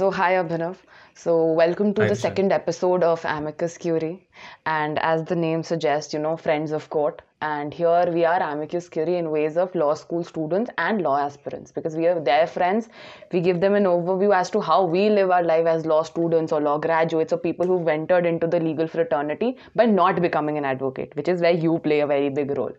So, hi Abhinav. So, welcome to Hi, the second episode of Amicus Curie. And as the name suggests, you know, friends of court. And here we are, Amicus Curie, in ways of law school students and law aspirants because we are their friends. We give them an overview as to how we live our life as law students or law graduates or people who've entered into the legal fraternity by not becoming an advocate, which is where you play a very big role.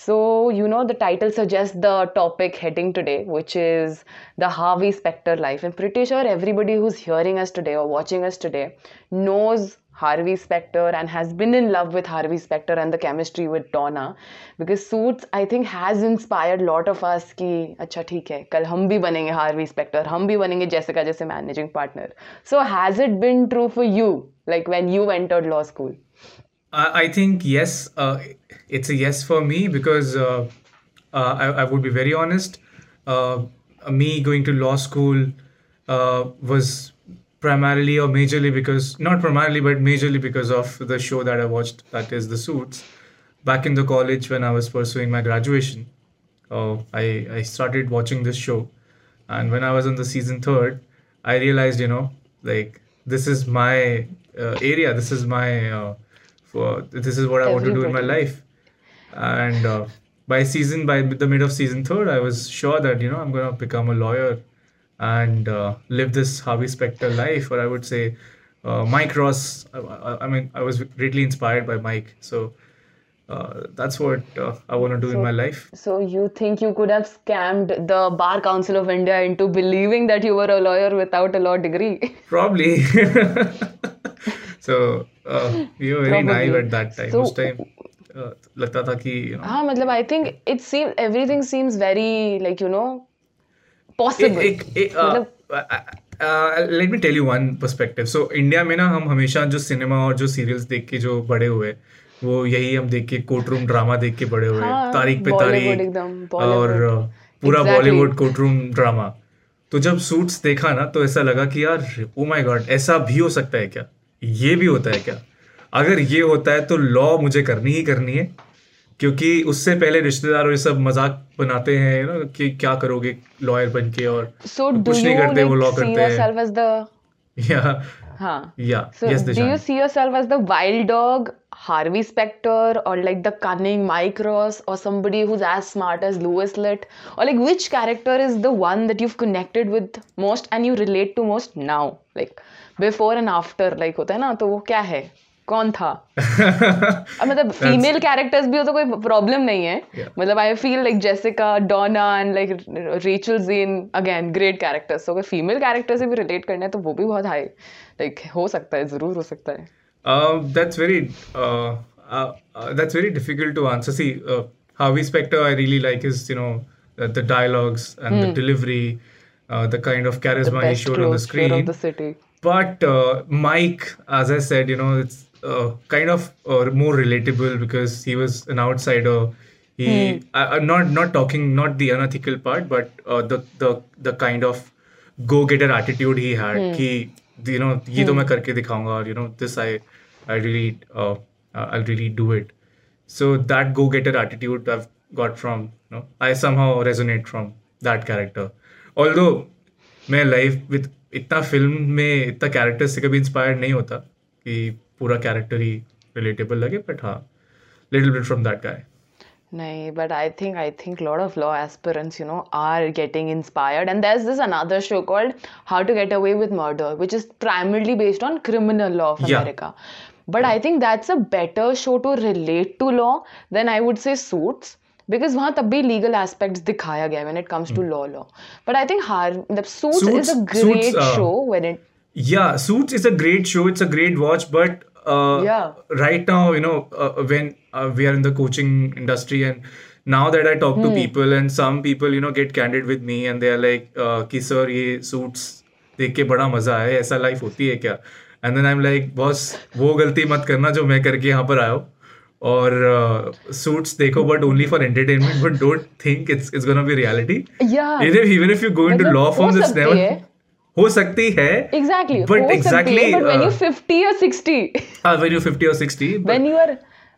So, you know, the title suggests the topic heading today, which is the Harvey Specter life. I'm pretty sure everybody who's hearing us today or watching us today knows Harvey Specter and has been in love with Harvey Specter and the chemistry with Donna because Suits I think has inspired lot of us कि अच्छा ठीक है कल हम भी बनेंगे Harvey Specter हम भी बनेंगे Jessica जैसे managing partner so has it been true for you like when you entered law school I, think yes, uh, it's a yes for me because uh, uh, I, I would be very honest. Uh, me going to law school uh, was primarily or majorly because, not primarily, but majorly because of the show that I watched, that is The Suits. Back in the college when I was pursuing my graduation, uh, I, I started watching this show. And when I was on the season third, I realized, you know, like this is my area, this is my. For this is what I want to do in my life. And uh, by season, by the mid of season third, I was sure that you know I'm gonna become a lawyer and uh, live this Harvey Specter life, or I would say uh, Mike Ross. I, I, I mean, I was greatly inspired by Mike, so uh, that's what uh, I want to do in my life. So you think you could have scammed the Bar Council of India into believing that you were a lawyer without a law degree? Probably. so uh, उस uh, लगता था कि हाँ मतलब it seems everything seems very like you know possible. एक एक मतलब let me tell you one perspective so India में ना हम हमेशा जो सिनेमा और जो सीरियल्स देख के जो बड़े हुए वो यही हम देख के कोर्ट रूम ड्रामा देख के बड़े हुए हाँ, तारीख पे तारीख और uh, पूरा बॉलीवुड कोर्ट रूम ड्रामा तो जब सूट्स देखा ना तो ऐसा लगा कि यार ओ माय गॉड ऐसा भी हो सकता है क्या? ये भी होता है क्या? अगर ये होता है तो लॉ मुझे करनी ही करनी है क्योंकि उससे पहले रिश्तेदार और ये सब मज़ाक बनाते हैं ना कि क्या करोगे लॉयर बन के और so कुछ नहीं करते वो लॉ करते हैं। या हाँ। Yeah yes do you see yourself as the wild dog Harvey Specter or like the cunning Mike Ross or somebody who's as smart as Louis Litt or like which character is the one that you've connected with most and you relate to most now like before and after like होता है ना तो वो क्या है कौन था अब मतलब फीमेल कैरेक्टर्स भी हो तो कोई प्रॉब्लम नहीं है Yeah. मतलब I feel like Jessica Donna and like Rachel Zane again great characters तो अगर फीमेल कैरेक्टर से भी रिलेट करना है तो वो भी बहुत हाई लाइक हो सकता है ज़रूर हो सकता है Uh, that's very uh, uh, uh, that's very difficult to answer. See, uh, Harvey Specter, I really like his you know the, the dialogues and the delivery, uh, the kind of Hmm. charisma he showed on the screen. the But uh, Mike, as I said, you know, it's uh, kind of uh, more relatable because he was an outsider. He, I, I'm not not talking not the unethical part, but uh, the the the kind of go-getter attitude he had. He, you know ये तो hmm. मैं करके दिखाऊँगा और you know this I I really I really do it so that go getter attitude I got from no I somehow resonate from that character all though मैं life with इतना film में इतना character से कभी inspire नहीं होता कि पूरा कैरेक्टर ही रिलेटेबल लगे बट हाँ little bit from that guy Nahi, but I think I think a lot of law aspirants, you know, are getting inspired. And there's this another show called How to Get Away with Murder, which is primarily based on criminal law of Yeah. America. But I think that's a better show to relate to law than I would say Suits. Because वहाँ तब भी legal aspects दिखाया गया है when it comes to law law. But I think Har the Suits, is a Suits- great Suits, uh, show when it Yeah, Suits is a great show. It's uh, Yeah. right now, you know, uh, when uh, we are in the coaching industry, and now that I talk Hmm. to people, and some people, you know, get candid with me, and they are like, uh, "कि sir, ये Suits देख के बड़ा मज़ा आया ऐसा life होती है क्या?" And then I'm like, "boss, वो गलती मत करना जो मैं करके यहाँ पर आया हूँ." और सूट्स देखो but only for entertainment but don't think it's it's gonna be reality Yeah. Even if you go into मतलब लॉ फॉर्म्स इट्स नेवर है। हो सकती है exactly but हो सकती exactly है, but when uh, you're 50 or 60 uh, when you're 50 or 60 but, when you are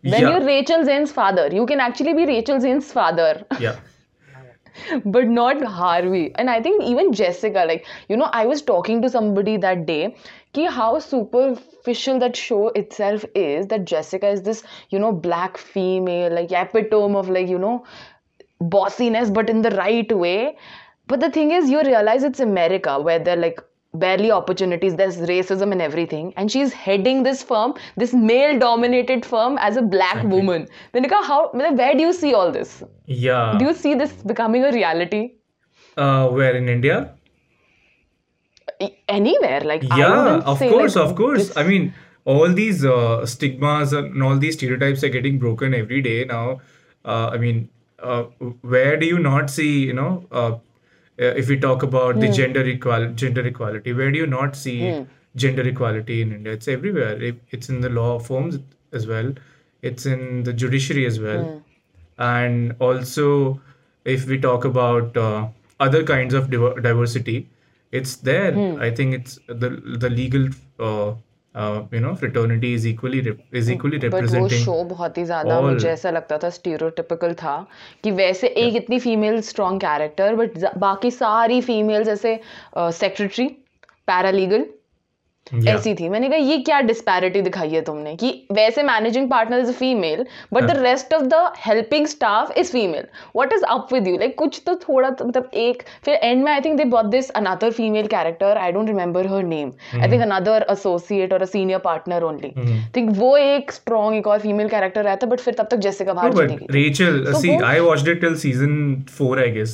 when Yeah. you're Rachel Zane's father, you can actually be Rachel Zane's father. yeah but not Harvey. And I think even Jessica, like, you know, I was talking to somebody that day, ki how superficial that show itself is, that Jessica is this, you know, black female, like epitome of like, you know, bossiness, but in the right way. but the thing is you realize it's america where they're like barely opportunities there's racism and everything. And she's heading this firm this male dominated firm as a black exactly. woman. Then how where do you see all this? Yeah. Do you see this becoming a reality? Uh where in india? Anywhere like yeah of course like, of course. this... i mean all these uh, stigmas and all these stereotypes are getting broken every day now. Uh, i mean uh, where do you not see you know uh, if we talk about Hmm. the gender equal gender equality, where do you not see gender equality in India? It's everywhere. It, it's in the law forms as well. It's in the judiciary as well. Hmm. And also, if we talk about uh, other kinds of diver- diversity, it's there. Hmm. I think it's the the legal, uh, uh, you know, fraternity is equally equally is equally but वो representing show बहुत ही ज़्यादा all. मुझे ऐसा लगता था stereotypical था कि वैसे एक इतनी फीमेल स्ट्रॉन्ग कैरेक्टर बट बाकी सारी फीमेल्स ऐसे सेक्रेटरी पैरालीगल Yeah. ऐसी थी। मैंने कहा ये क्या डिस्पैरिटी दिखाई है तुमने कि वैसे managing partner is female but the rest of the helping staff is female what is up with you like कुछ तो थोड़ा तो, मतलब एक फिर एंड में I think they brought this another female character I don't remember her name I think another associate और a senior partner only think वो एक स्ट्रॉन्ग एक और फीमेल कैरेक्टर रहता बट फिर तब तक जैसे बाहर No, चली but गई Rachel, So see, वो- I watched it till season four,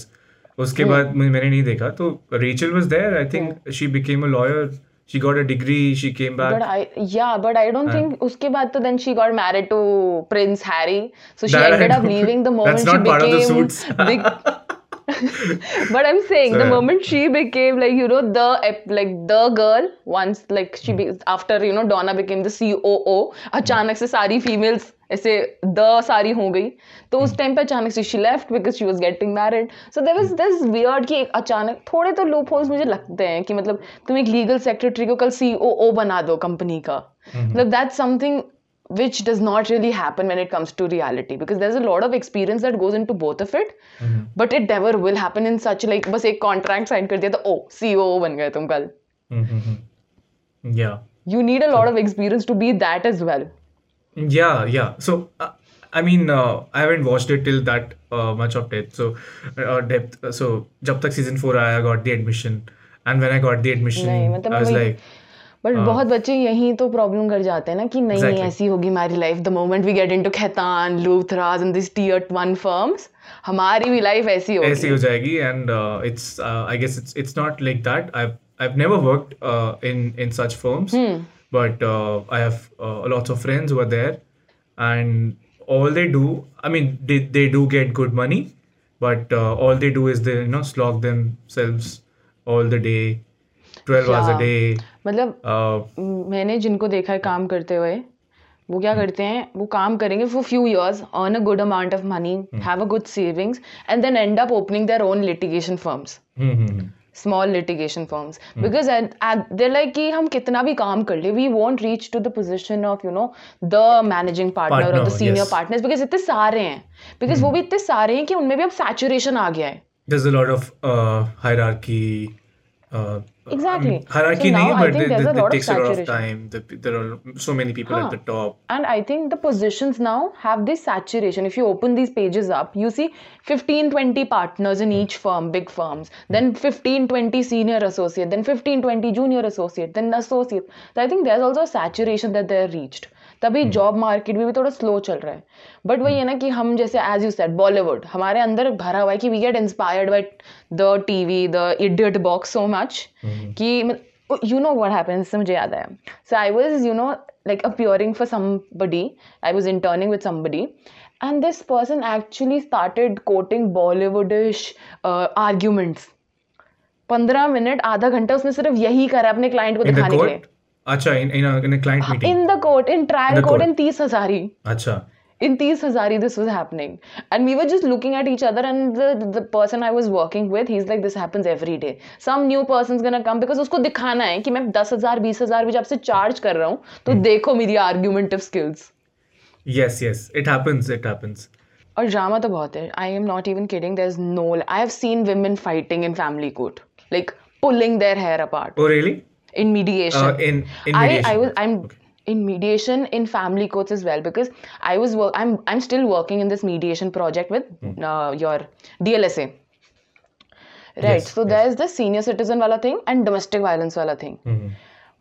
उसके बाद मैंने नहीं देखा तो Rachel was there. I think she became a lawyer. She got a degree. She came back. But I yeah, but I don't think उसके बाद तो then she got married to Prince Harry. So she That I ended up don't- leaving the moment That's she not part of the became suits. big. but I'm saying the So- moment she became like you know the ep- like the girl once like she be, after you know Donna became the COO अचानक से सारी females ऐसे the सारी हो गई। तो उस हम्म। Time पे अचानक से she left because she was getting married so there is this weird कि एक अचानक थोड़े तो लूप होल्स मुझे लगते हैं कि मतलब तुम एक लीगल सेक्रेटरी को कल सी बना दो कंपनी का। हम्म। मतलब that something which does not really happen when it comes to reality because there is a lot of experience that goes in both of it but it never will happen in such like बस एक contract sign कर दिया था ओ सी बन गए तुम कल. You need a lot of experience to be that is well Yeah, yeah. So, uh, I mean, uh, I haven't watched it till that uh, much of depth. So, uh, depth. So, जब तक season four आया, I got the admission, and when I got the admission, नहीं, मतलब I was वही- like, but बहुत बच्चे यहीं तो प्रॉब्लम कर जाते हैं ना कि नहीं Exactly. ऐसी होगी हमारी life the moment we get into Khaitan Luthras and this tier one firms हमारी भी लाइफ ऐसी ऐसी होगी हो जाएगी and uh, it's uh, I guess it's it's not like that. I've I've never worked uh, in in such firms, but uh, I have uh, lots of friends who are there, and all they do, I mean, they they do get good money, but uh, all they do is they you know slog themselves all the day, twelve hours a Yeah. day. मतलब Uh, मैंने जिनको देखा है काम करते हुए वो क्या करते हैं वो काम करेंगे for few years earn a good amount of money have a good savings and then end up opening their own litigation firms small litigation firms because there like कि हम कितना भी काम कर ले we won't reach to the position of you know the managing partner और senior partner because इतने सारे हैं। बिकॉज़ वो भी इतने सारे हैं कि उनमें भी अब सैचुरेशन आ गया है। There's a lot of hierarchy. Exactly. I mean, hierarchy So now nahi, I but think it, there's a lot of takes a lot of time. The, there are so many people at the top. and I think the positions now have this saturation. If you open these pages up, you see 15 20 partners in each firm, big firms, then 15 20 senior associate, then 15 20 junior associate, then associate. So I think there's also a saturation that they're reached. तभी job market भी, भी थोड़ा slow चल रहा है। But वही है ना कि हम जैसे एज यू सेट बॉलीवुड हमारे अंदर भरा हुआ है कि we get inspired by the TV the idiot box so much कि यू नो वट है मुझे याद आया। So I was you know like a pouring for somebody I was interning with somebody and this person actually started quoting Bollywoodish arguments पंद्रह minute आधा घंटा उसने सिर्फ़ यही करा अपने क्लाइंट को दिखाने के लिए। Court? Acha, in, in, a, in a client meeting. In the court in trial the court court. In Tis Hazari Acha. in Tees Hazari this was happening and we were just looking at each other and the, the person I was working with he's like this happens every day some new person's gonna come because उसको दिखाना है कि मैं दस हज़ार बीस हज़ार भी जब से चार्ज कर रहा हूँ तो देखो argumentative skills Yes, yes. It happens. It happens. और ड्रामा तो बहुत है I am not even kidding there is no I have seen women fighting in family court like pulling their hair apart Oh, really? In mediation Uh, in in I, I was I'm Okay. in mediation in family courts as well because I was work I'm I'm still working in this mediation project with Hmm. uh, your DLSA. Right. Yes, so there is the senior citizen wala thing and domestic violence wala thing. Mhm.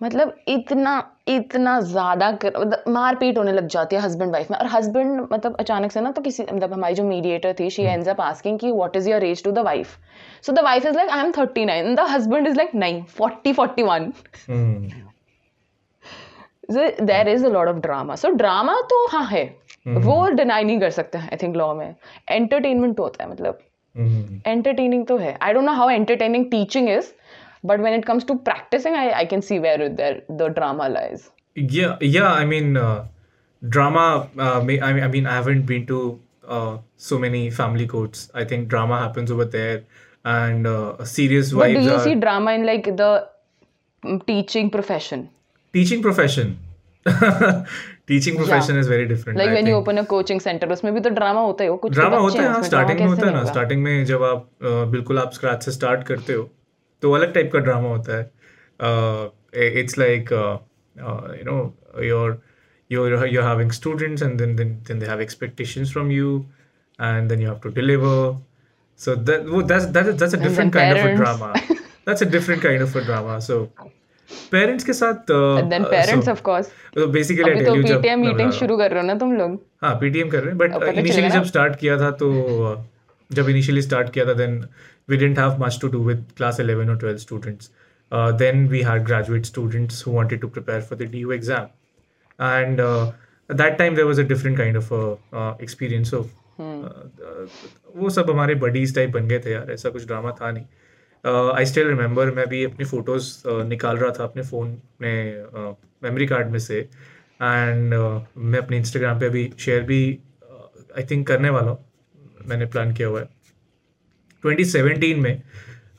मतलब इतना इतना ज़्यादा कर, मतलब मारपीट होने लग जाती है हस्बैंड वाइफ में। और हस्बैंड मतलब अचानक से ना तो किसी मतलब हमारी जो मीडिएटर थी शी एंड्स अप आस्किंग कि what is your age to the wife so the wife is like I am 39 the husband is like 9 40 41 Mhm. There is a lot of drama so drama तो हाँ है। Hmm. वो deny नहीं कर सकते I think law में। Entertainment तो होता है मतलब. एंटरटेनिंग तो है। I don't know how entertaining teaching is But when it comes to practicing I I can see where there the drama lies Yeah, yeah. I mean, uh, drama. Uh, may, I mean, I mean, I haven't been to uh, so many family courts. I think drama happens over there, and uh, serious But do vibes you are see drama in like the mm, teaching profession? teaching profession. teaching profession is very different. Like I when you think. open a coaching center, उसमें भी तो drama होता है वो कुछ तो drama बच्चे होता है हैं हाँ उसमें, स्टार्टिंग drama में होता है कैसे ना नहीं होगा? स्टार्टिंग में जब आप अ, बिल्कुल आप स्क्रैच से स्टार्ट करते हो तो अलग टाइप का ड्रामा होता है। It's like you know your your you're having students and then then then they have expectations from you and then you have to deliver so that वो that's that's that's a different kind of a drama that's a different kind of a drama so parents के साथ and then parents of course तो basically I tell you जब PTM meeting शुरू कर रहे हो ना तुम लोग? हाँ पीटीएम कर रहे हैं बट इनिशियली जब स्टार्ट किया था तो जब इनिशियली स्टार्ट किया था then we didn't have much to do with class 11 और 12 students then we had graduate students who wanted to prepare for the DU exam and that time there was a different kind of experience so वो सब हमारे buddies type बन गए थे यार ऐसा कुछ ड्रामा था नहीं. आई स्टिल रिमेंबर मैं भी अपनी फ़ोटोज़ uh, निकाल रहा था अपने फ़ोन में मेमोरी कार्ड में से. एंड uh, मैं अपने इंस्टाग्राम पे अभी शेयर भी आई थिंक करने वाला हूँ. मैंने प्लान किया हुआ है। 2017 में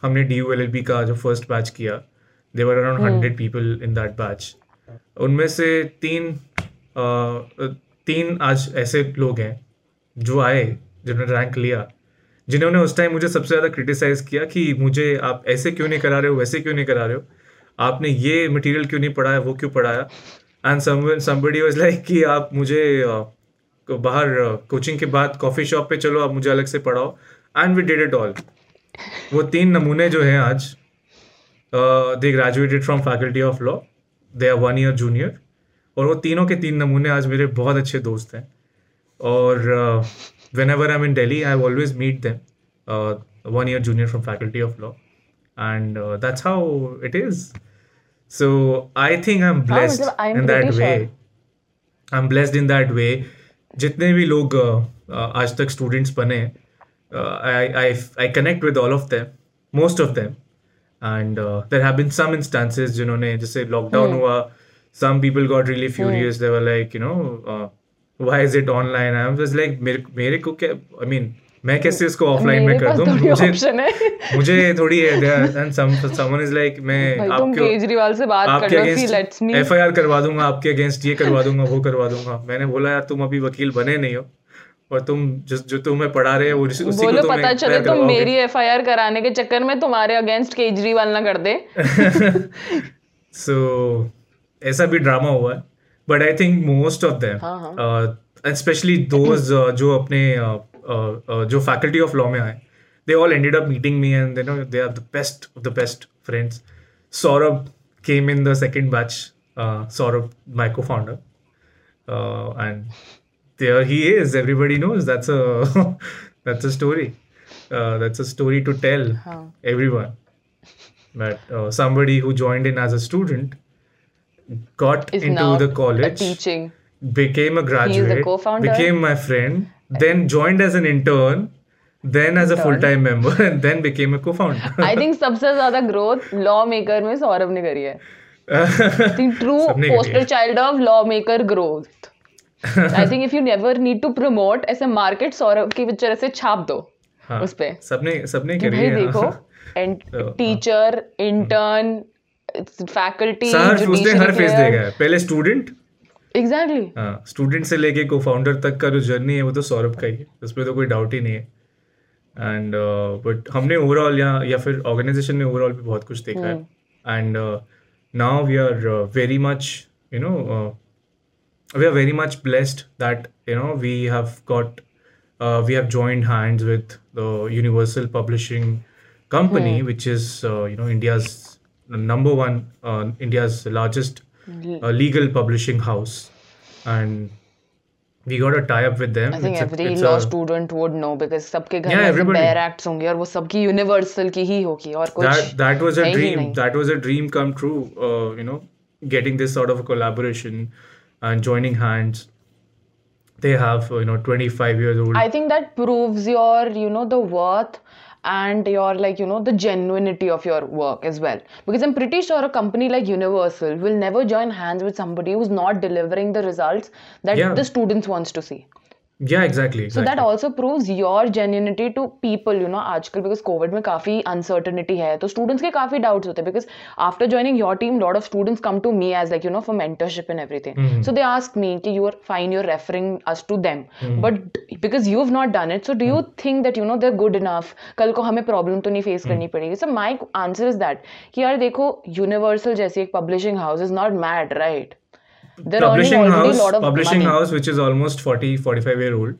हमने डी यू का जो फ़र्स्ट बैच किया there were around hundred people in that batch उनमें से तीन अ, तीन आज ऐसे लोग हैं जो आए जिन्होंने रैंक लिया जिन्होंने उस टाइम मुझे सबसे ज़्यादा क्रिटिसाइज किया कि मुझे आप ऐसे क्यों नहीं करा रहे हो वैसे क्यों नहीं करा रहे हो? आपने ये मटेरियल क्यों नहीं पढ़ाया वो क्यों पढ़ाया? एंड समबडी वाज लाइक कि आप मुझे को बाहर कोचिंग के बाद कॉफ़ी शॉप पे चलो आप मुझे अलग से पढ़ाओ। And we did it all वो तीन नमूने जो हैं आज they graduated from faculty of law they are one year junior और वो तीनों के तीन नमूने आज मेरे बहुत अच्छे दोस्त हैं। और whenever I am in Delhi I always meet them one year junior from faculty of law and that's how it is so I think I am blessed I in that way. I am blessed in that way जितने भी लोग आज तक students बने I connect with all of them most of them and there have been some instances जिन्होंने जैसे lockdown hmm. हुआ some people got really furious they were like you know why is it online I am like मेरे को क्या I mean मैं कैसे इसको offline में कर दूँ? मुझे है। मुझे थोड़ी and some someone is like मैं आपके केजरीवाल से बात कर आपके लो सी लेट्स मी अगेंस्ट एफआईआर करवा दूँगा आपके अगेंस्ट ये करवा दूँगा वो करवा दूँगा। मैंने बोला यार तुम अभी वकील बने नहीं हो और तुम जिस जो तुम्हें पढ़ा रहे हो उसी उसी को बोलो तुम पता चले तुम मेरी एफआईआर कराने के चक्कर में तुम्हारे अगेंस्ट केजरीवाल ना कर दे। सो ऐसा भी ड्रामा हुआ है but I think most of them. Specially those जो अपने uh, जो फैकल्टी ऑफ लॉ में आए they all ended up meeting me and they know they are the best of the best friends Saurabh came in the second batch uh, Saurabh my co-founder uh, and there he is everybody knows that's a that's a story uh, that's a story to tell हाँ everyone but uh, somebody who joined in as a student got is into now the a college teaching became a graduate co-founder. became my friend then joined as an intern then as a full-time member and then became a co-founder. I think सबसे ज़्यादा growth law maker में सौरभ ने करी है. True सबने करी poster है। Child of law maker growth I think if you never need to promote ऐसे मार्केट सौरभ की पिक्चर ऐसे छाप दो हाँ, उस पे. सबने सबने करी है. देखो एंड टीचर इंटर्न फैकल्टी हर फेस देखा है. पहले स्टूडेंट एग्जैक्टली हाँ स्टूडेंट से लेके को फाउंडर तक का जो जर्नी है वो तो सौरभ का ही है। उसमें तो कोई डाउट ही नहीं है। एंड बट uh, हमने ओवरऑल या या फिर ऑर्गेनाइजेशन ने ओवरऑल भी बहुत कुछ देखा है। And now we are very much you know we are very much blessed that you know we have got we have joined hands with the universal publishing company which is you know India's number one India's largest uh, legal publishing house and we got a tie up with them I think It's a- every it's law a- student would know because सबके घर Yeah, में everybody. Bear acts होंगे और वो सबकी universal की ही होगी और कुछ that that was a है ही dream नहीं। that was a dream come true uh, you know getting this sort of a collaboration and joining hands they have uh, you know 25 years old I think that proves your, you know, the worth and your, like, you know, the genuinity of your work as well. Because I'm pretty sure a company like Universal will never join hands with somebody who's not delivering the results that Yeah. the students wants to see. Yeah exactly, exactly, So that also proves your genuinity to people, you know, आजकल because COVID में काफ़ी uncertainty है तो students के काफ़ी doubts होते हैं because after joining your team, lot of students come to me as like you know for mentorship and everything. mm-hmm. So they ask me कि you are fine, you're referring us to them, mm-hmm. but because you've not done it, so do you think that you know they're good enough? कल को हमें problem तो नहीं face करनी पड़ेगी. So my answer is that कि यार देखो Universal जैसी एक publishing house is not mad, right? They're publishing house lot of publishing money. house which is almost 40 45 year old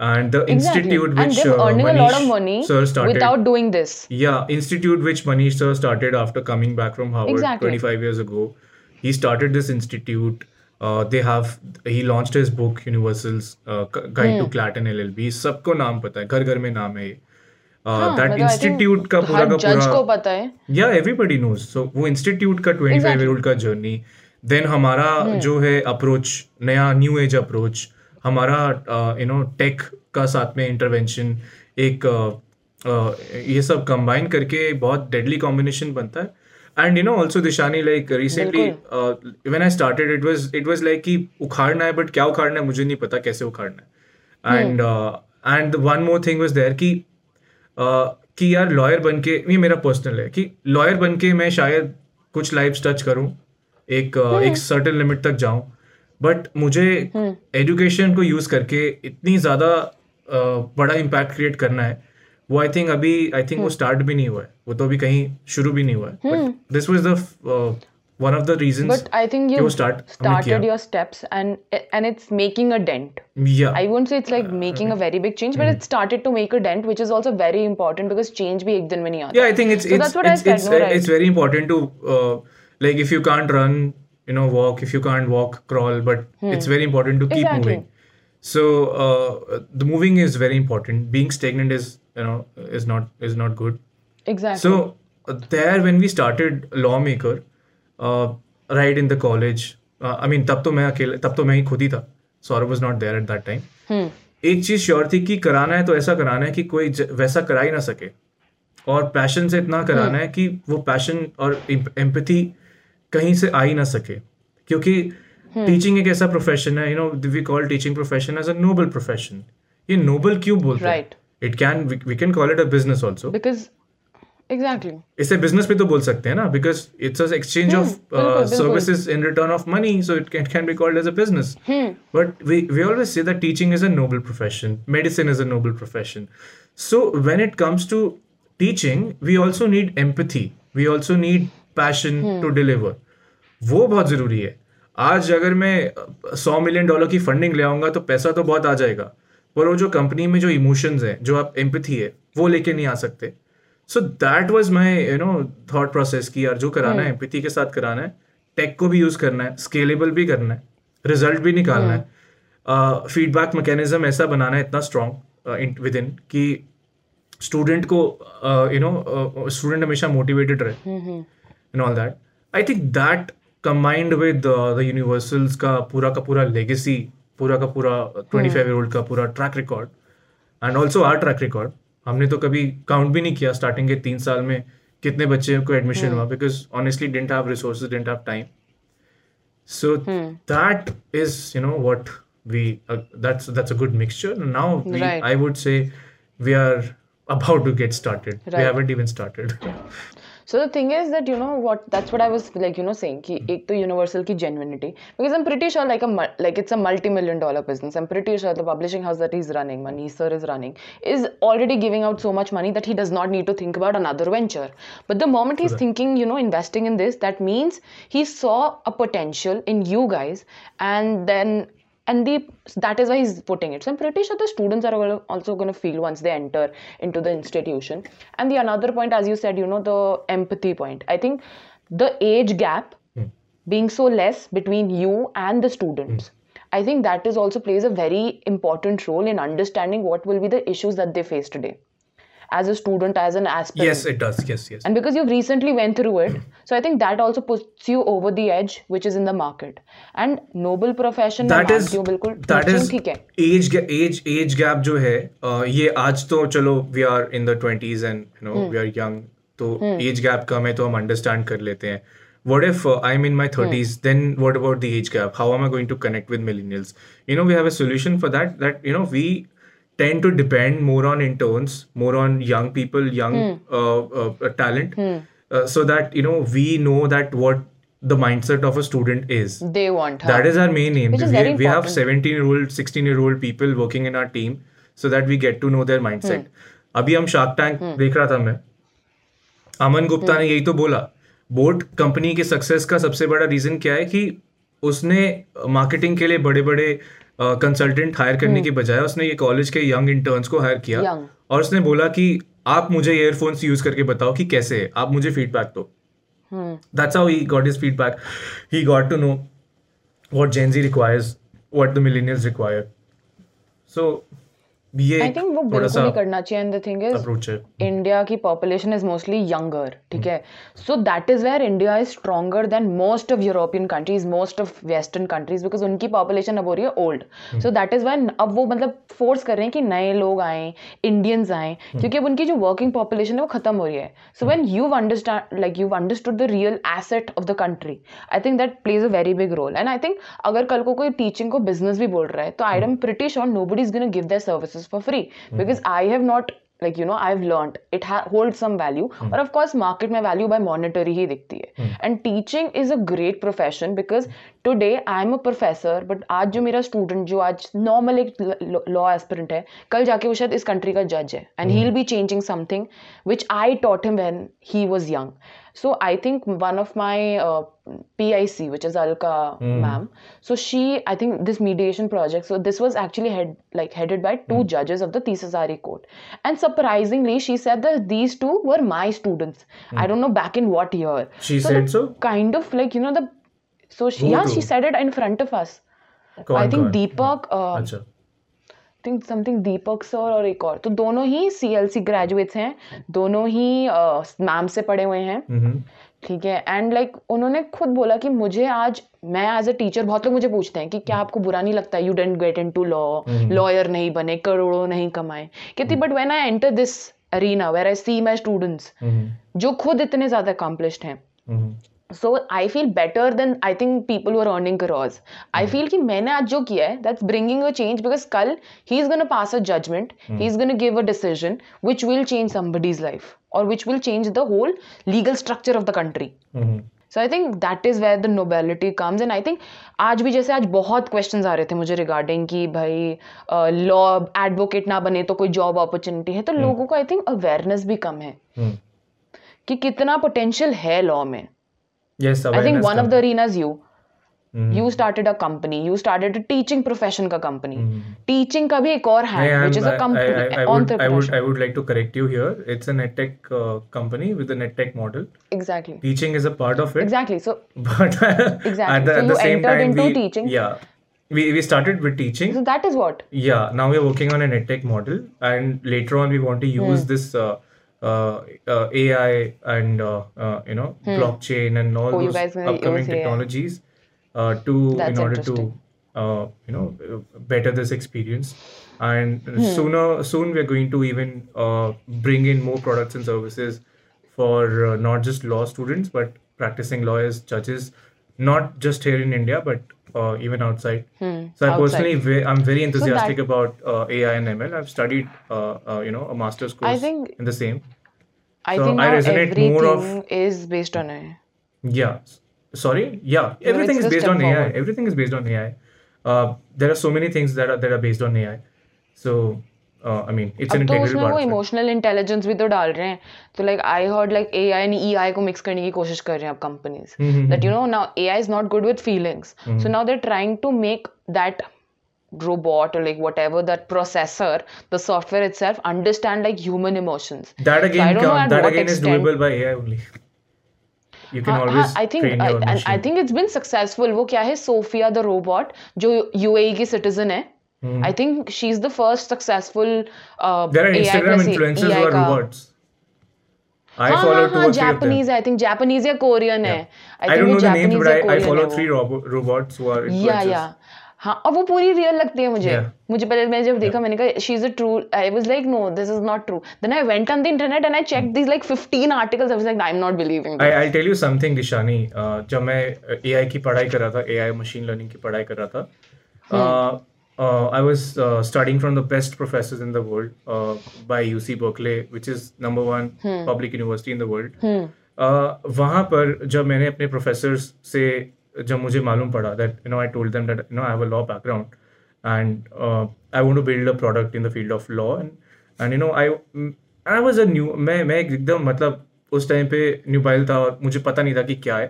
and the exactly. institute which they're uh, earning Manish a lot of money sir started without doing this. yeah institute which manish sir started after coming back from harvard Exactly. 25 years ago he started this institute uh, they have he launched his book universal's uh, guide Hmm. to clat and llb सबको नाम पता है घर घर में नाम है ये हाँ, uh, that मतलब institute का पूरा का जज को पूरा पता है या एवरीबडी नोज़ सो वो इंस्टीट्यूट का 25 Exactly. ईयर ओल्ड का जर्नी देन हमारा जो है अप्रोच नया न्यू एज अप्रोच हमारा यू नो टेक का साथ में इंटरवेंशन एक uh, uh, ये सब कंबाइन करके बहुत डेडली कॉम्बिनेशन बनता है। And you know also Dishani like recently when I started it was it was like कि उखाड़ना है बट क्या उखाड़ना है मुझे नहीं पता कैसे उखाड़ना है। And and one more thing was there कि uh, कि यार लॉयर बन के ये मेरा पर्सनल है कि लॉयर बन के मैं शायद कुछ लाइफ टच करूँ। एक एक सर्टेन लिमिट तक जाऊँ। बट मुझे एजुकेशन को यूज़ करके इतनी ज़्यादा बड़ा इम्पैक्ट क्रिएट करना है। वो आई थिंक अभी आई थिंक वो स्टार्ट भी नहीं हुआ है। वो तो अभी कहीं शुरू भी नहीं हुआ है। This was the one of the reasons I think you start started your steps and and it's making a dent I won't say it's like making a very big change but it's started to make a dent which is also very important because change भी एक दिन में नहीं आता। Yeah I think it's it's it's very important to like if you can't run you know walk if you can't walk crawl but hmm. it's very important to keep Hmm. Exactly. moving so uh, the moving is very important being stagnant is you know is not is not good Exactly. so uh, there when we started lawmaker uh, right in the college uh, i mean तब तो मैं अकेले तब तो मैं ही खुद ही था Saurabh was not there at that time Hmm. एक चीज़ श्योर थी कि कराना है तो ऐसा कराना है कि कोई वैसा करा ही ना सके और पैशन से इतना कराना है कि वो पैशन और एम्पैथी कहीं से आ ही ना सके। क्योंकि टीचिंग एक ऐसा प्रोफेशन है you know we call teaching profession as a noble profession ये नोबल क्यों बोलते हैं. It can we can call it a business also because exactly. इसे बिज़नेस भी तो बोल सकते हैं ना because it's exchange of. Services in return of money so it can be called as a business but we, we always say that teaching is a noble profession medicine is a noble profession. So when it comes to teaching we also need empathy. We also need passion to deliver वो बहुत ज़रूरी है। आज अगर मैं सौ million dollar की funding ले आऊँगा तो पैसा तो बहुत आ जाएगा। पर वो जो कंपनी में जो इमोशंस है जो आप एम्पथी है वो लेके नहीं आ सकते। So that was my you know thought process कि यार जो कराना है एम्पथी के साथ कराना है टेक को भी यूज़ करना है स्केलेबल भी करना है रिज़ल्ट भी निकालना है। फीडबैक मैकेनिज्म ऐसा बनाना है इतना स्ट्रॉन्ग विद इन कि स्टूडेंट को यू नो स्टूडेंट हमेशा मोटिवेटेड रहे। And all that I think that combined with the universals का पूरा का पूरा लेगेसी पूरा का पूरा ट्वेंटी फाइव ईयर ओल्ड का पूरा track record and also our track record हमने तो कभी काउंट भी नहीं किया स्टार्टिंग के तीन साल में कितने बच्चे को एडमिशन हुआ because honestly don't have resources don't have time so that is you know what we uh, that's that's a good mixture. Now we, Right. i would say we are about to get started. We haven't even started. so the thing is that you know what that's what i was like you know saying ki ek to universal ki genuinity. Because i'm pretty sure like a like it's a multi-million dollar business. I'm pretty sure the publishing house that he's running mani sir is running is already giving out so much money that he does not need to think about another venture. But the moment he's thinking you know investing in this that means he saw a potential in you guys and then and the that is why he's putting it. So i'm pretty sure the students are gonna- also going to feel once they enter into the institution. And the another point as you said you know the empathy point. I think the age gap hmm. being so less between you and the students hmm. i think that is also plays a very important role in understanding what will be the issues that they face today as a student as an aspirant Yes, it does. Yes, yes. and because you've recently went through it so i think that also puts you over the edge which is in the market and noble profession that is हूँ बिल्कुल that is है age age age gap जो है uh, ये आज तो चलो we are in the 20s and you know we are young तो age gap कम है तो हम understand कर लेते हैं what if uh, I'm in my 30s Hmm. then what about the age gap how am I going to connect with millennials you know we have a solution for that that you know we tend to depend more on interns more on young people young mm. uh, uh, talent mm. uh, so that you know we know that what the mindset of a student is they want her. that is our main aim. We, we have important. 17 year old, 16 year old people working in our team so that we get to know their mindset. अभी हम shark tank देख रहा था मैं अमन गुप्ता ने यही तो बोला बोट कंपनी के सक्सेस का सबसे बड़ा रीजन क्या है कि उसने मार्केटिंग के लिए बड़े बड़े कंसल्टेंट हायर करने हम्म। के बजाय उसने ये कॉलेज के यंग इंटर्न्स को हायर किया और उसने बोला कि आप मुझे ईयरफोन्स यूज़ करके बताओ कि कैसे है आप मुझे फीडबैक दो। That's how he got is feedback he got to know what Gen Z requires what the millennials require so ये आई थिंक वो बिल्कुल सा ही करना चाहिए and the thing is India की पॉपुलेशन इज़ मोस्टली यंगर ठीक है? So that is where India is stronger than most of European countries most of western countries because उनकी पॉपुलेशन अब हो रही है old so that is when अब वो मतलब फोर्स कर रहे हैं कि नए लोग आए इंडियंस आए क्योंकि अब उनकी जो वर्किंग पॉपुलेशन है वो खत्म हो रही है। So when you understand like you understood the real asset of the country I think that plays a very big role and I think अगर कल को कोई टीचिंग को बिज़नेस भी बोल रहा है तो I am pretty sure nobody is give their services for free because I have not like you know i've learned it ha- holds some value mm-hmm. और of course market में value by monetary ही दिखती है and teaching is a great profession because today i'm a professor but आज जो मेरा student जो आज normal एक law aspirant है कल जाके वो शायद इस country का judge है and he'll be changing something which I taught him when he was young So I think one of my uh, PIC, which is Alka mm. ma'am, so she, I think this mediation project, so this was actually head like headed by two mm. judges of the Tisasari court, and surprisingly, she said that these two were my students. Mm. I don't know back in what year. She so said so. Kind of like you know the, so she, yeah, she said it in front of us. Go I on, think Deepak. Uh, think something Deepak sir और एक और। तो दोनों ही C L C graduates हैं। दोनों ही ma'am से पढ़े हुए हैं। हम्म ठीक है? एंड लाइक उन्होंने खुद बोला कि मुझे आज मैं एज अ टीचर बहुत लोग मुझे पूछते हैं कि क्या आपको बुरा नहीं लगता? You don't get in to law lawyer नहीं बने करोड़ों नहीं कमाए। कहती but when I enter this arena where I see my students hmm जो खुद इतने ज़्यादा अकम्पलिश्ड हैं हम्म। So I feel better than I think people were earning crores I feel कि मैंने आज जो किया है that's bringing a change because कल he is gonna pass a judgement he is gonna give a decision which will change somebody's life और which will change the whole legal structure of the country so I think that is where the nobility comes and I think आज भी जैसे आज बहुत questions आ रहे थे मुझे regarding कि भाई लॉ एडवोकेट ना बने तो कोई जॉब अपॉर्चुनिटी है तो लोगों को आई थिंक अवेयरनेस भी कम है हम्म कि कितना पोटेंशियल है लॉ में। yes i think one company. of the arenas you Mm-hmm. You started a company. You started a teaching profession ka company. Mm-hmm. Teaching ka bhi ek aur hai, am, which is a company. I, I, I, would, I would I would like to correct you here. It's a net uh, company with the net tech model. Exactly. Teaching is a part of it. Exactly. So. But exactly. at the, so at the same time, into we, teaching. Yeah. We, we started with teaching. So that is what. Yeah. Now we are working on an edtech model, and later on we want to use hmm. this. Uh, AI and uh, uh, you know blockchain and all Hmm. Oh, those upcoming technologies uh, to That's in order to uh, you know uh, better this experience. And Hmm. sooner soon we're going to even uh, bring in more products and services for uh, not just law students but practicing lawyers, judges, not just here in India but uh, even outside. So I Hmm. outside. personally, I'm very that- enthusiastic about uh, AI and ML. I've studied, uh, uh, you know, a master's course think- in the same. I So think I resonate everything more of- is based on AI. Yeah. Sorry. Yeah. Everything it's is based on AI. forward. Everything is based on AI. Uh, there are so many things that are that are based on AI. So uh, I mean, it's तो उसमें वो emotional intelligence भी तो डाल रहे हैं तो like I heard like AI and EI को मिक्स करने की कोशिश कर रहे हैं अब companies hmm, that you know now AI is not good with feelings. So now they're trying to make that robot or like whatever that processor, the software itself, understand like human emotions. That again, don't know that again is doable by AI only. You can हाँ, always हाँ, I think I, and I think it's been successful. वो क्या है Sophia the robot जो UAE की citizen है I think she is the first successful There are Instagram influencers who are robots. I हाँ follow हाँ two हाँ or. Japanese I think Japanese या कोरियन है. I I don't think know वो the names, Japanese but या I, I Korean follow है. three वो robo- robots who are या. या हाँ और वो पूरी रियल लगती है मुझे. Yeah. मुझे पहले मैंने जब देखा मैंने कहा she is a true I was like no this is not true then I went on the internet and I check these like 15 articles I was like I am not believing something, Dishani. Uh, जब मैं AI की पढ़ाई कर रहा था, AI machine learning की पढ़ाई कर रहा था, uh, uh, I was uh, studying from the best professors in the world uh, by UC Berkeley, which is number one public university in the world. Uh, वहाँ पर जब मैंने अपने प्रोफेसर्स से जब मुझे मालूम पड़ा that you know I told them that you know I have a law background and uh, I want to build a product in the field of law and and you know I I was a new मैं मैं एकदम मतलब उस time पे न्यूबाइल था और मुझे पता नहीं था कि क्या है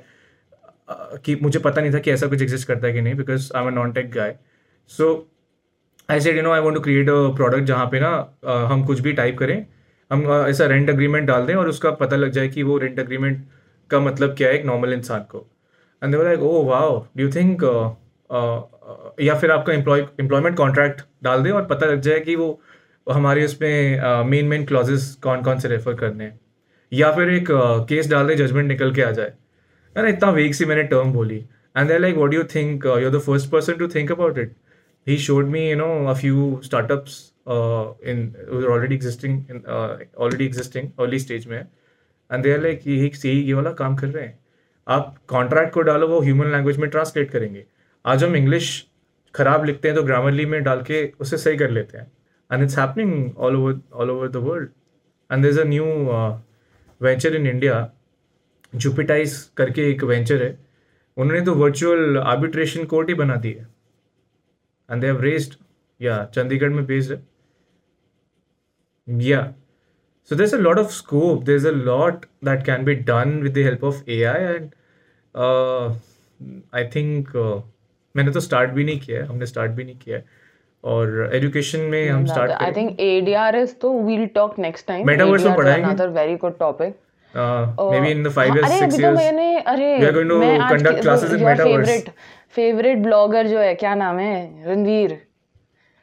अ, कि मुझे पता नहीं था कि ऐसा कुछ एग्जिस्ट करता है कि नहीं because I am a non tech guy so I said you know I want to create a product जहाँ पे ना हम कुछ भी टाइप करें, हम ऐसा रेंट अग्रीमेंट डाल दें और उसका पता लग जाए कि वो रेंट अग्रीमेंट का मतलब क्या है एक नॉर्मल इंसान को। And like oh wow do you think या फिर आपका एम्प्लॉय एम्प्लॉयमेंट कॉन्ट्रैक्ट डाल दें और पता लग जाए कि वो हमारे उसमें मेन मेन क्लॉजेस कौन कौन से रेफर करने हैं। या फिर एक केस डाल दें जजमेंट निकल के आ जाए। यार इतना वेग सी मैंने टर्म बोली। And they like what you think you are the first person to think about it he showed me you know a few startups uh, in were already existing in uh, already existing early stage में. And they are like ये ये ये वाला काम कर रहे हैं। आप कॉन्ट्रैक्ट को डालो वो ह्यूमन लैंग्वेज में ट्रांसलेट करेंगे। आज हम इंग्लिश खराब लिखते हैं तो ग्रामरली में डाल के उसे सही कर लेते हैं. And it's happening all over all over the world and there a new venture in India जुपिटाइज करके एक वेंचर है। उन्होंने तो वर्चुअल आर्बिट्रेशन कोर्ट ही बना दी है and they have raised yeah chandigarh mein based hai yeah so there's a lot of scope there's a lot that can be done with the help of ai and uh, i think uh, मैंने तो start भी नहीं किया है हमने start भी नहीं किया है और एजुकेशन में हम स्टार्ट I think ADRS तो we'll talk next time. Metaverse में ADR पढ़ाएंगे? Another very good topic. Maybe in the five हाँ, इयर्स अरे सिक्स अभी तो इयर्स मैंने अरे We are going to मैं आज conduct के- favourite blogger जो है क्या नाम है? रणवीर।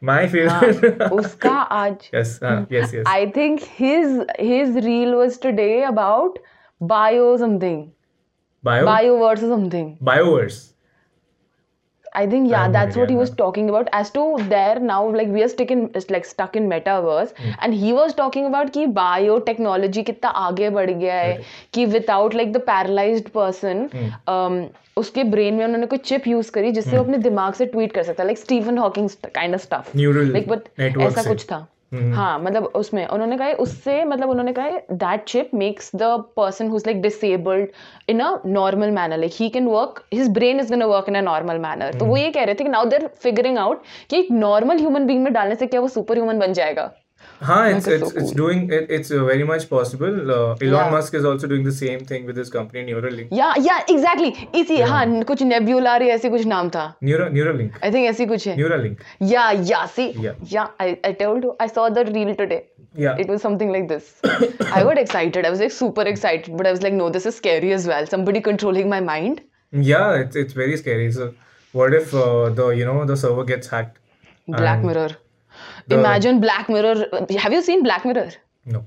माय हाँ, फेवरेट उसका आज yes yes yes I think his his reel was today about bio something bio bio words something bio words I think yeah, I that's what he was talking about. As to there now, like we are stuck in like stuck in metaverse, mm. and he was talking about कि biotechnology कितना आगे बढ़ गया है कि without like the paralyzed person, mm. um, उसके brain में उन्होंने कोई चिप यूज़ करी जिससे वो अपने दिमाग से ट्वीट कर सकता है like Stephen Hawking kind of stuff like but ऐसा। कुछ था हाँ मतलब उसमें उन्होंने कहा उससे मतलब उन्होंने कहा that chip makes the person who is like disabled in a normal manner like he can work his brain is gonna work in a normal manner तो वो ये कह रहे थे कि नाउ देर फिगरिंग आउट कि एक नॉर्मल ह्यूमन बींग में डालने से क्या वो सुपर ह्यूमन बन जाएगा? हाँ, it's Like, it's so it's cool. doing it, it's uh, very much possible. Uh, Elon Yeah. Musk is also doing the same thing with his company Neuralink. या या एग्जैक्टली इसी हाँ कुछ नेब्यूलारी ऐसे कुछ नाम था Neura Neuralink. आई थिंक ऐसी कुछ है Neuralink. या yeah see Yeah. Yeah I I told you I saw the reel today Yeah. It was something like this. I got excited. I was like super excited, but I was like, no, this is scary as well. Somebody controlling my mind. Yeah, it's it's very scary. So, what if uh, the you know the server gets hacked? Black and- Mirror. Imagine Black Mirror. Have you seen Black Mirror? No.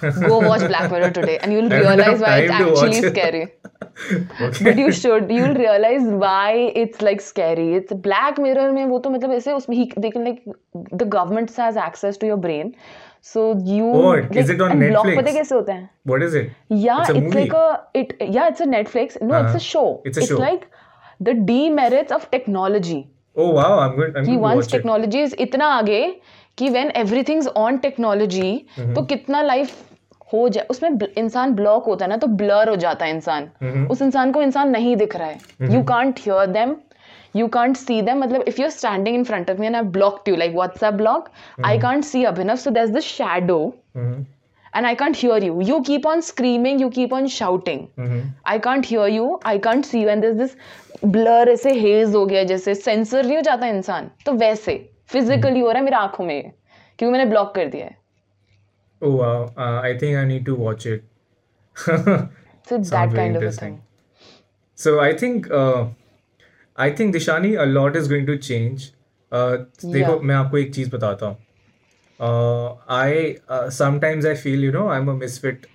Go watch Black Mirror today, and you'll realize why it's to actually it. scary. Okay. But you should. You'll realize why it's like scary. It's Black Mirror में वो तो मतलब ऐसे उसमें he they can like the government has access to your brain. So you Oh, like, is it on and block Netflix? पता है कैसे होता है? What is it? Yeah, It's a it's, like a it. Yeah, it's a Netflix. No, Uh-huh. it's a show. It's a it's show. like the demerits of technology. Oh wow, I'm going. I'm कि to is इतना आगे कि when everything's on technology Mm-hmm. तो कितना life हो जाए उसमें इंसान ब्लॉक होता है ना तो ब्लर हो जाता है इंसान हम्म। उस इंसान को इंसान नहीं दिख रहा है you can't hear them you can't see them मतलब if you are standing in front of me and I blocked you like WhatsApp block I can't see Abhinav so this shadow hmm, and I can't hear you. You keep on screaming, you keep on shouting. Hmm, I can't hear you, I can't see you, and there's this blur ऐसे haze हो गया जैसे sensor नहीं हो जाता इंसान तो वैसे फिजिकली हो रहा है मेरी आँखों में क्योंकि मैंने ब्लॉक कर दिया है Oh wow, uh, I think I need to watch it. So Sounds that very kind of a interesting. Thing So I think uh, I think Dishani a lot is going to change. Uh, yeah. देखो मैं आपको एक चीज़ बताता हूँ. Uh, I uh, sometimes I feel you know I'm a misfit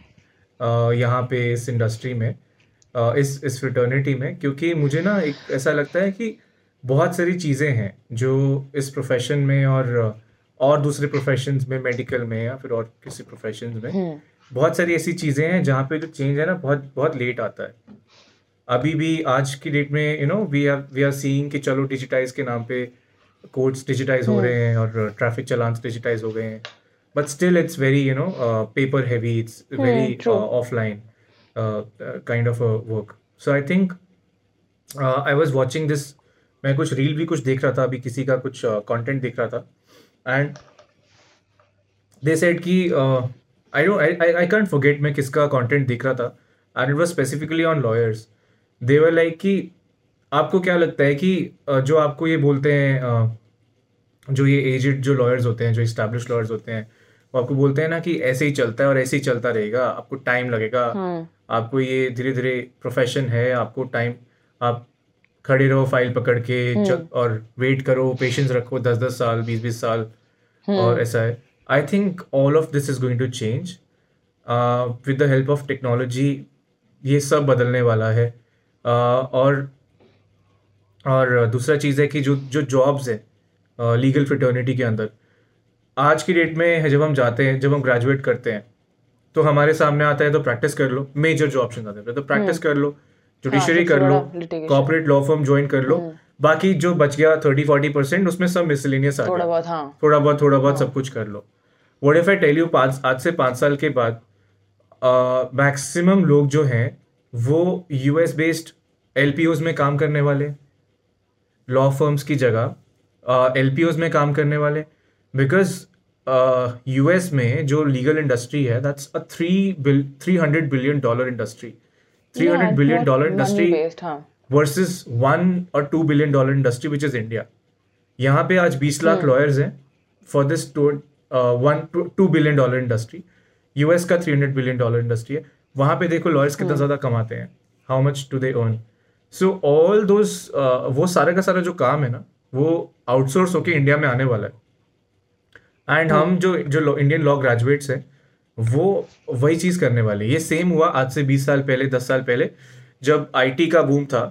uh, यहाँ पे इस industry में uh, इस इस फ्रेटर्निटी में क्योंकि मुझे ना एक ऐसा लगता है कि बहुत सारी चीज़ें हैं जो इस प्रोफेशन में और uh, और दूसरे प्रोफेशंस में मेडिकल में या फिर और किसी प्रोफेशंस में बहुत सारी ऐसी चीज़ें हैं जहाँ पे जो चेंज है ना बहुत बहुत लेट आता है। अभी भी आज की डेट में you know we are we are seeing कि चलो डिजिटाइज के नाम पे कोड्स डिजिटाइज हो रहे हैं और ट्रैफ़िक चलान डिजिटाइज हो गए हैं but still it's very you know paper heavy it's very offline kind of work so I think I was watching this मैं कुछ रील भी कुछ देख रहा था अभी किसी का कुछ कंटेंट देख रहा था। एंड दे सेड कि I don't I I can't forget मैं किसका कंटेंट देख रहा था। And it was specifically on lawyers they were like कि आपको क्या लगता है कि जो आपको ये बोलते हैं जो ये एजेड जो लॉयर्स होते हैं जो इस्टेब्लिश लॉयर्स होते हैं वो आपको बोलते हैं ना कि ऐसे ही चलता है और ऐसे ही चलता रहेगा आपको टाइम लगेगा आपको ये धीरे धीरे प्रोफेशन है आपको टाइम आप खड़े रहो फ़ाइल पकड़ के च- और वेट करो पेशेंस रखो दस दस साल बीस बीस साल और ऐसा है। I think all of this is going to change with the help of technology ये सब बदलने वाला है uh, और और दूसरा चीज़ है कि जो जो जॉब्स है लीगल फ्रिटर्निटी के अंदर आज की डेट में जब हम जाते हैं जब हम ग्रेजुएट करते हैं तो हमारे सामने आता है तो प्रैक्टिस कर लो मेजर जो ऑप्शन आते हैं तो प्रैक्टिस कर लो जुडिशरी कर लो। कॉर्पोरेट लॉ फर्म ज्वाइन कर लो बाकी जो बच गया थर्टी फोर्टी परसेंट उसमें सब मिसलिनियस आ थोड़ा गया। बहुत हाँ। थोड़ा बहुत थोड़ा बहुत सब कुछ कर लो। What if I tell you पाँच आज से पाँच साल के बाद मैक्सिमम लोग जो हैं वो यूएस बेस्ड एलपीओज में काम करने वाले लॉ फर्म्स की जगह एलपीओज में काम करने वाले। बिकॉज़ यू एस में जो लीगल इंडस्ट्री है that's a three bill three hundred billion dollar industry three hundred billion dollar industry versus one और two billion dollar industry which is India यहाँ पे आज बीस लाख लॉयर्स हैं for this one two billion dollar industry US का three hundred billion dollar industry है। वहाँ पे देखो लॉयर्स कितना ज़्यादा कमाते हैं। How much to they earn so all those वो सारा का सारा जो काम है ना वो आउटसोर्स होके इंडिया में आने वाला है। एंड हम जो जो इंडियन लॉ ग्रेजुएट्स हैं वो वही चीज़ करने वाले ये सेम हुआ आज से 20 साल पहले 10 साल पहले जब आईटी का बूम था।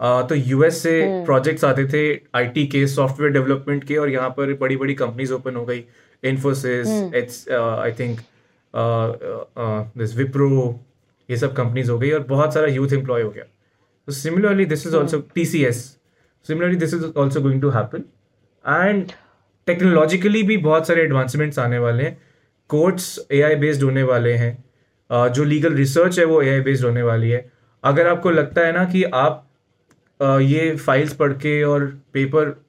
आ, तो यूएस से प्रोजेक्ट्स आते थे आईटी के सॉफ्टवेयर डेवलपमेंट के और यहाँ पर बड़ी बड़ी कंपनीज़ ओपन हो गई। Infosys it's I think this Wipro ये सब कंपनीज़ हो गई और बहुत सारा यूथ एम्प्लॉय हो गया। Similarly this is also T C S similarly this is also going to happen and technologically भी बहुत सारे एडवांसमेंट्स आने वाले हैं. कोर्ट्स ए आई बेस्ड होने वाले हैं. अ, जो लीगल रिसर्च है वो ए आई बेस्ड होने वाली है. अगर आपको लगता है ना कि आप अ, ये फाइल्स पढ़ के और पेपर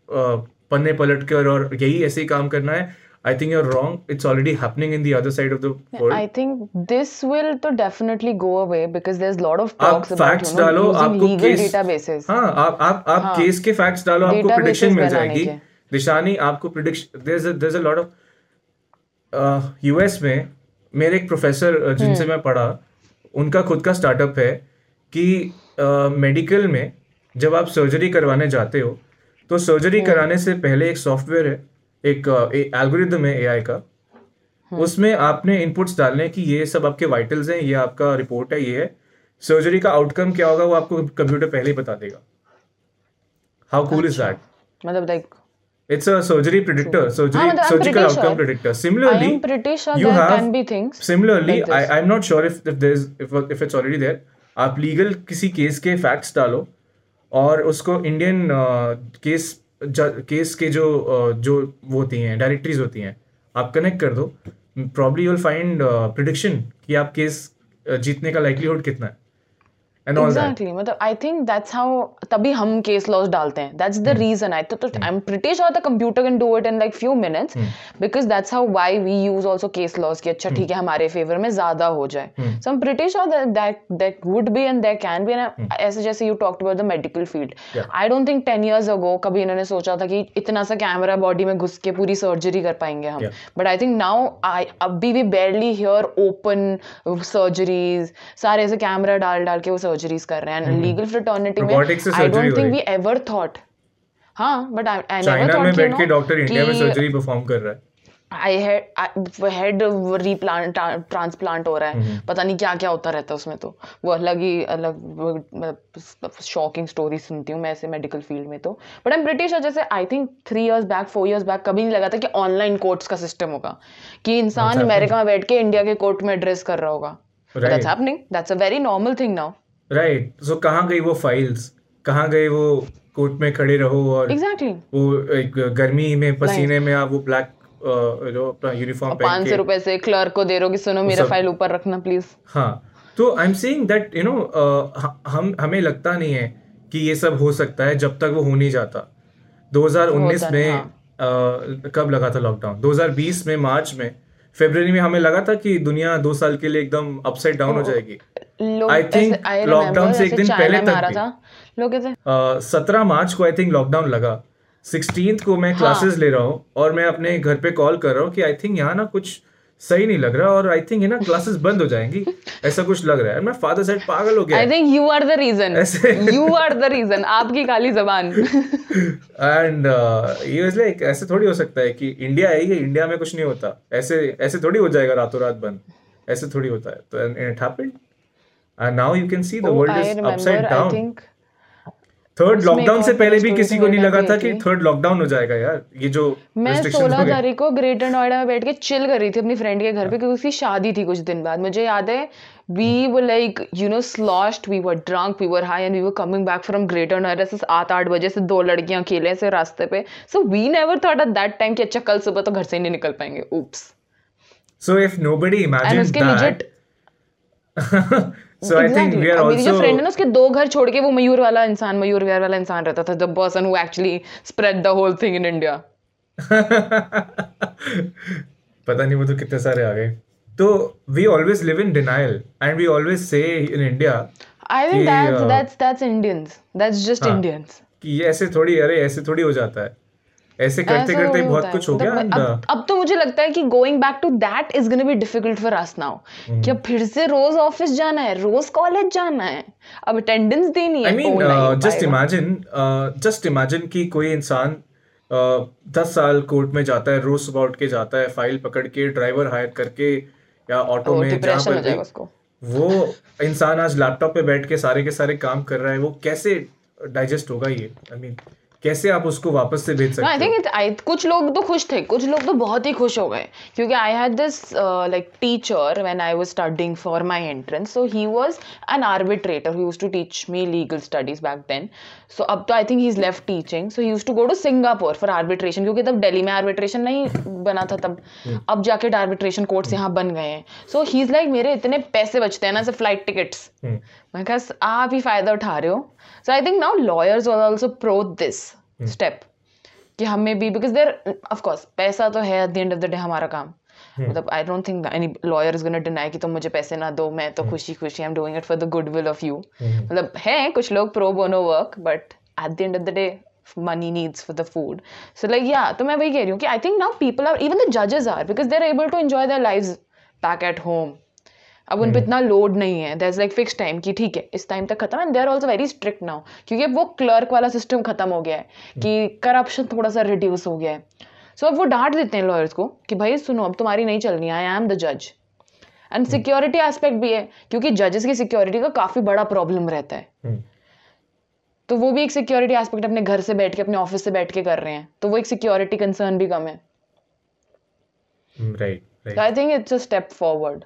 पन्ने पलट कर और यही ऐसे ही काम करना है I think you're wrong it's already happening in the other side of the world I think this will to definitely go away because there's a lot of आप talks about you know डालो आपको legal case databases. हाँ आप आप आप हाँ। Case के facts डालो आपको प्रिडिक्शन मिल जाएगी। दिशानी आपको prediction there is there is a lot of US में मेरे एक प्रोफेसर जिनसे हम्म। मैं पढ़ा उनका खुद का स्टार्टअप है कि मेडिकल में जब आप सर्जरी करवाने जाते हो तो सर्जरी हम्म। कराने से पहले एक सॉफ्टवेयर है एक एल्गोरिदम है एआई का। हम्म। उसमें आपने इनपुट्स डालने कि ये सब आपके वाइटल्स हैं ये आपका रिपोर्ट है ये है। सर्जरी का आउटकम क्या होगा वो आपको कंप्यूटर पहले ही बता देगा। हाउ कूल इज़ दैट मतलब like it's a surgery predictor surgery surgical outcome. Predictor I similarly am pretty sure you there have can be things similarly like I, this. i'm not sure if, if there's if, if it's already there. आप legal किसी case के facts डालो और उसको Indian case case के जो जो वो होती हैं डायरेक्टरीज होती हैं, आप कनेक्ट कर दो। Probably you will find prediction कि आप केस जीतने का लाइटलीहुड कितना है। And all that. एग्जैक्टली मतलब आई थिंक दैट्स हाउ तभी हम केस लॉस डालते हैं. दैट्स द रीजन आई तो I am pretty sure the computer can do it in like few minutes because that's how why we use also case laws कि अच्छा ठीक है हमारे फेवर में ज़्यादा हो जाए. So I am pretty sure that that that would be and there can be ऐसे जैसे you talked about the medical field. I don't think 10 years ago कभी इन्होंने सोचा था कि इतना सा कैमरा बॉडी में घुस के पूरी सर्जरी कर पाएँगे हम. But I think now I अभी भी बेरली हियर ओपन सर्जरीज सारे ऐसे कैमरा डाल डाल के वो सर्जरीज कर रहे हैं लीगल फ्रेटर्निटी में I don't think we ever thought हाँ। बट आई नेवर में थॉट बैठ के डॉक्टर इंडिया में सर्जरी परफॉर्म कर रहा है। I head head replant transplant हो रहा हम्म, है पता नहीं क्या क्या होता रहता है उसमें तो। वो अलग ही अलग शॉकिंग स्टोरी सुनती हूँ मैं ऐसे मेडिकल फ़ील्ड में तो। बट आई एम ब्रिटिश जैसे I think three years back four years back कभी नहीं लगा था कि ऑनलाइन कोर्ट्स का सिस्टम होगा। कि इंसान अमेरिका में बैठ के इंडिया के कोर्ट में एड्रेस कर रहा होगा। That's happening that's a very normal thing now right so कहाँ गई वो फाइल्स कहाँ गए वो कोर्ट में खड़े रहो और एग्जैक्टली exactly. वो एक गर्मी में पसीने में आप वो ब्लैक जो अपना यूनिफॉर्म पहन के रुपए से क्लर्क को दे रहे हो कि सुनो मेरा फ़ाइल ऊपर रखना प्लीज़ हाँ. तो I am saying that you know हम हमें लगता नहीं है कि ये सब हो सकता है जब तक वो हो नहीं जाता। 2019 होता में हाँ। अ, कब लगा था लॉकडाउन 2020 में मार्च में फरवरी में हमें लगा था कि दुनिया दो साल के लिए एकदम अपसाइड डाउन हो जाएगी। Remember से एक दिन पहले तक सत्रह मार्च को आई थिंक लॉकडाउन लगा। सिक्सटीन को मैं क्लासेस ले रहा हूँ और मैं अपने घर पे कॉल कर रहा हूँ कि आई थिंक यहाँ ना कुछ सही नहीं लग रहा और आई थिंक ये ना क्लासेस बंद हो जाएँगी। ऐसा कुछ लग रहा है। मैं फादर साइड पागल हो गया। I think you are the reason you are the reason आपकी काली जबान। एंड ये वाज लाइक ऐसे थोड़ी हो सकता है कि इंडिया है ये इंडिया में कुछ नहीं होता। ऐसे ऐसे थोड़ी हो जाएगा रातों रात बंद। ऐसे थोड़ी होता है। तो it happened you can see the world I is remember upside I down think third lockdown से पहले भी किसी को नहीं लगा था कि थर्ड लॉकडाउन हो जाएगा यार। ये जो मैं सोलह तारीख को ग्रेटर नोएडा में बैठ के चिल कर रही थी अपनी फ्रेंड के घर पे क्योंकि उसकी शादी थी कुछ दिन बाद। मुझे याद है we were like you know sloshed we were drunk we were high and we were coming back from Greater Noida से आठ आठ बजे से दो लड़कियाँ अकेले से रास्ते पे। So we never thought at that time कि अच्छा कल सुबह तो घर से ही नहीं निकल पाएँगे। Oops So if nobody and imagined so I think we are मेरी जो फ्रेंड है also ना उसके दो घर छोड़ के वो मयूर वाला इंसान मयूर विहार वाला इंसान रहता था the person who actually spread the whole thing in India पता नहीं वो तो कितने सारे आ गए। तो we always live in denial and we always say in India I think that's that's that's Indians that's just. Indians कि ये ऐसे थोड़ी अरे ऐसे थोड़ी हो जाता है। ऐसे करते करते बहुत कुछ हो। गया मतलब अब, अब तो मुझे लगता है कि going back to that is gonna be difficult for us now. कि अब फिर से रोज ऑफ़िस जाना है रोज कॉलेज जाना है। अब अटेंडेंस देनी है I mean just imagine just imagine कि कोई इंसान दस साल कोर्ट में जाता है रोज सुबह उठ के जाता है फ़ाइल पकड़ के ड्राइवर हायर करके या ऑटो में जहाँ पर वो इंसान आज लैपटॉप पे बैठ के सारे के सारे काम कर रहा है वो कैसे डाइजेस्ट होगा ये? आई मीन कैसे आप उसको वापस से भेज सकते हो? it's, I, कुछ लोग तो खुश थे कुछ लोग तो बहुत ही खुश हो गए क्योंकि I had this like teacher when I was studying for my entrance so he was an arbitrator who used to teach me legal studies back then so अब तो I think he is left teaching so he used to go to Singapore for arbitration क्योंकि तब दिल्ली में arbitration नहीं बना था तब अब जाके आर्बिट्रेशन कोर्ट्स यहाँ बन गए हैं सो ही इज़ लाइक मेरे इतने पैसे बचते हैं ना से फ़्लाइट टिकट्स मैं कहा आप ही फ़ायदा उठा रहे हो। So I think now lawyers are also pro this step कि हमें भी बिकॉज़ देर ऑफ़ कोर्स पैसा तो है at the end of the day हमारा काम। मतलब I don't think any lawyer is gonna deny कि तुम मुझे पैसे ना दो मैं तो खुशी खुशी I am doing it for the good will of you मतलब है कुछ लोग pro bono work but at the end of the day money needs for the food so like yeah तो मैं वही कह रही हूँ कि I think now people are even the जजेस are because they are able to enjoy their lives back at home अब उन पर इतना लोड नहीं है। देर लाइक फिक्स टाइम कि ठीक है इस टाइम तक खत्म and they are also very strict now क्योंकि अब वो क्लर्क वाला सिस्टम खत्म हो गया है कि करप्शन थोड़ा सा रिड्यूस हो गया है। सो अब वो डांट देते हैं लॉयर्स को कि भाई सुनो अब तुम्हारी नहीं चलनी आई एम द जज एंड सिक्योरिटी एस्पेक्ट भी है क्योंकि जजेस की सिक्योरिटी का काफ़ी बड़ा प्रॉब्लम रहता है। हम्म, तो वो भी एक सिक्योरिटी एस्पेक्ट अपने घर से बैठ के अपने ऑफ़िस से बैठ के कर रहे हैं। तो वो एक सिक्योरिटी कंसर्न भी कम है। हम्म, So I think it's a step forward.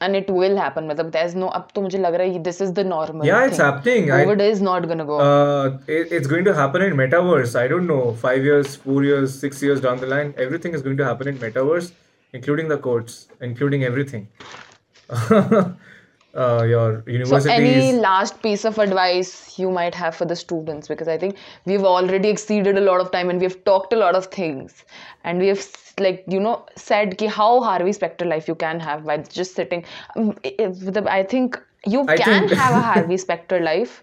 and it will happen matlab there's no ab to mujhe lag raha hai this is the normal yeah it's happening. Covid I, is not going to go. Uh, it, it's going to happen in metaverse. I don't know. 5 years 4 years 6 years down the line everything is going to happen in metaverse including the courts including everything. uh, your So, any last piece of advice you might have for the students? Because I think we've already exceeded a lot of time and we've talked a lot of things. And we have, like, you know, said ki how Harvey Specter life you can have by just sitting. Um, I think you I can think- have a Harvey Specter life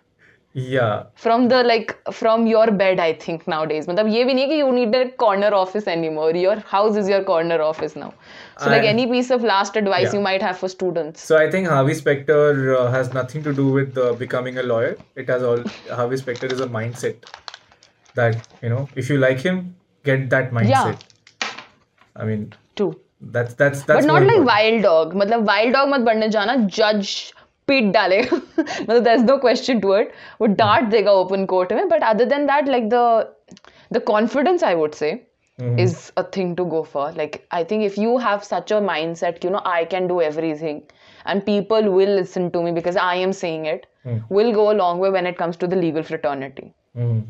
yeah, from the like from your bed i think nowadays मतलब ये भी नहीं है कि you need a corner office anymore your house is your corner office now so like I- any piece of last advice Yeah. you might have for students So I think Harvey Specter uh, has nothing to do with uh, becoming a lawyer. It has all Harvey Specter is a mindset that you know if you like him, get that mindset. I mean true that's that's that's. but more not like important. wild dog मतलब wild dog मत बनने जाना judge पीट डालेगा मतलब there's no question to it वो डांट देगा open court में but other than that like the the confidence I would say Mhm. is a thing to go for like I think if you have such a mindset you know I can do everything and people will listen to me because I am saying it Mm. will go a long way when it comes to the legal fraternity Mhm.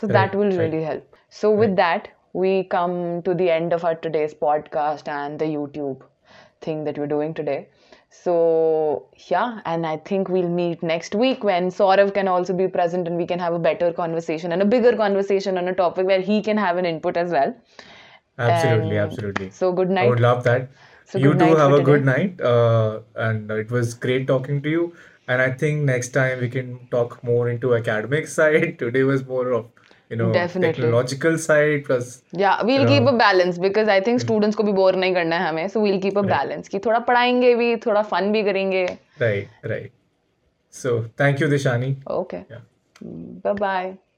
so Right, that will right. really help. So with that, we come to the end of our today's podcast and the YouTube thing that we're doing today. so yeah, and I think we'll meet next week when Saurav can also be present and we can have a better conversation and a bigger conversation on a topic where he can have an input as well. Absolutely, And absolutely. So good night. I would love that. So you too have a good night, uh, and it was great talking to you. And I think next time we can talk more into academic side. Today was more of you know Definitely. technological side plus Yeah, we'll keep know, a balance because I think students को भी bore नहीं करना है हमें. So we'll keep a right. balance कि थोड़ा पढ़ाएँगे भी, थोड़ा fun भी करेंगे. right, right. So thank you, Dishani. Okay. Yeah. Bye bye.